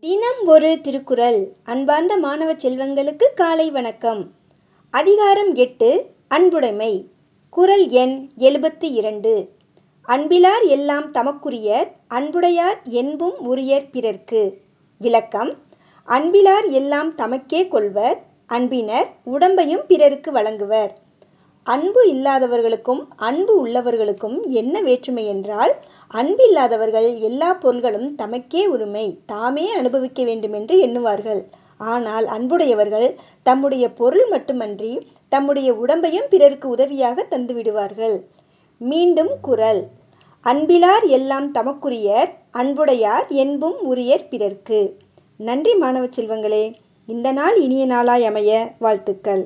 தினம் ஒரு திருக்குறள். அன்பார்ந்த மாணவ செல்வங்களுக்கு காலை வணக்கம். அதிகாரம் எட்டு அன்புடைமை. குறள் எண் எழுபத்து இரண்டு. அன்பிலார் எல்லாம் தமக்குரியர் அன்புடையார் என்பும் உரியர் பிறர்க்கு. விளக்கம் அன்பிலார் எல்லாம் தமக்கே கொள்வர் அன்பினர் உடம்பையும் பிறருக்கு வழங்குவர். அன்பு இல்லாதவர்களுக்கும் அன்பு உள்ளவர்களுக்கும் என்ன வேற்றுமை என்றால் அன்பில்லாதவர்கள் எல்லா பொருள்களும் தமக்கே உரிமை தாமே அனுபவிக்க வேண்டுமென்று எண்ணுவார்கள். ஆனால் அன்புடையவர்கள் தம்முடைய பொருள் மட்டுமன்றி தம்முடைய உடம்பையும் பிறருக்கு உதவியாக தந்துவிடுவார்கள் மீண்டும் குரல். அன்பிலார் எல்லாம் தமக்குரியர் அன்புடையார் என்பும் உரியர் பிறர்க்கு. நன்றி மாணவ செல்வங்களே. இந்த நாள் இனிய நாளாய் அமைய வாழ்த்துக்கள்.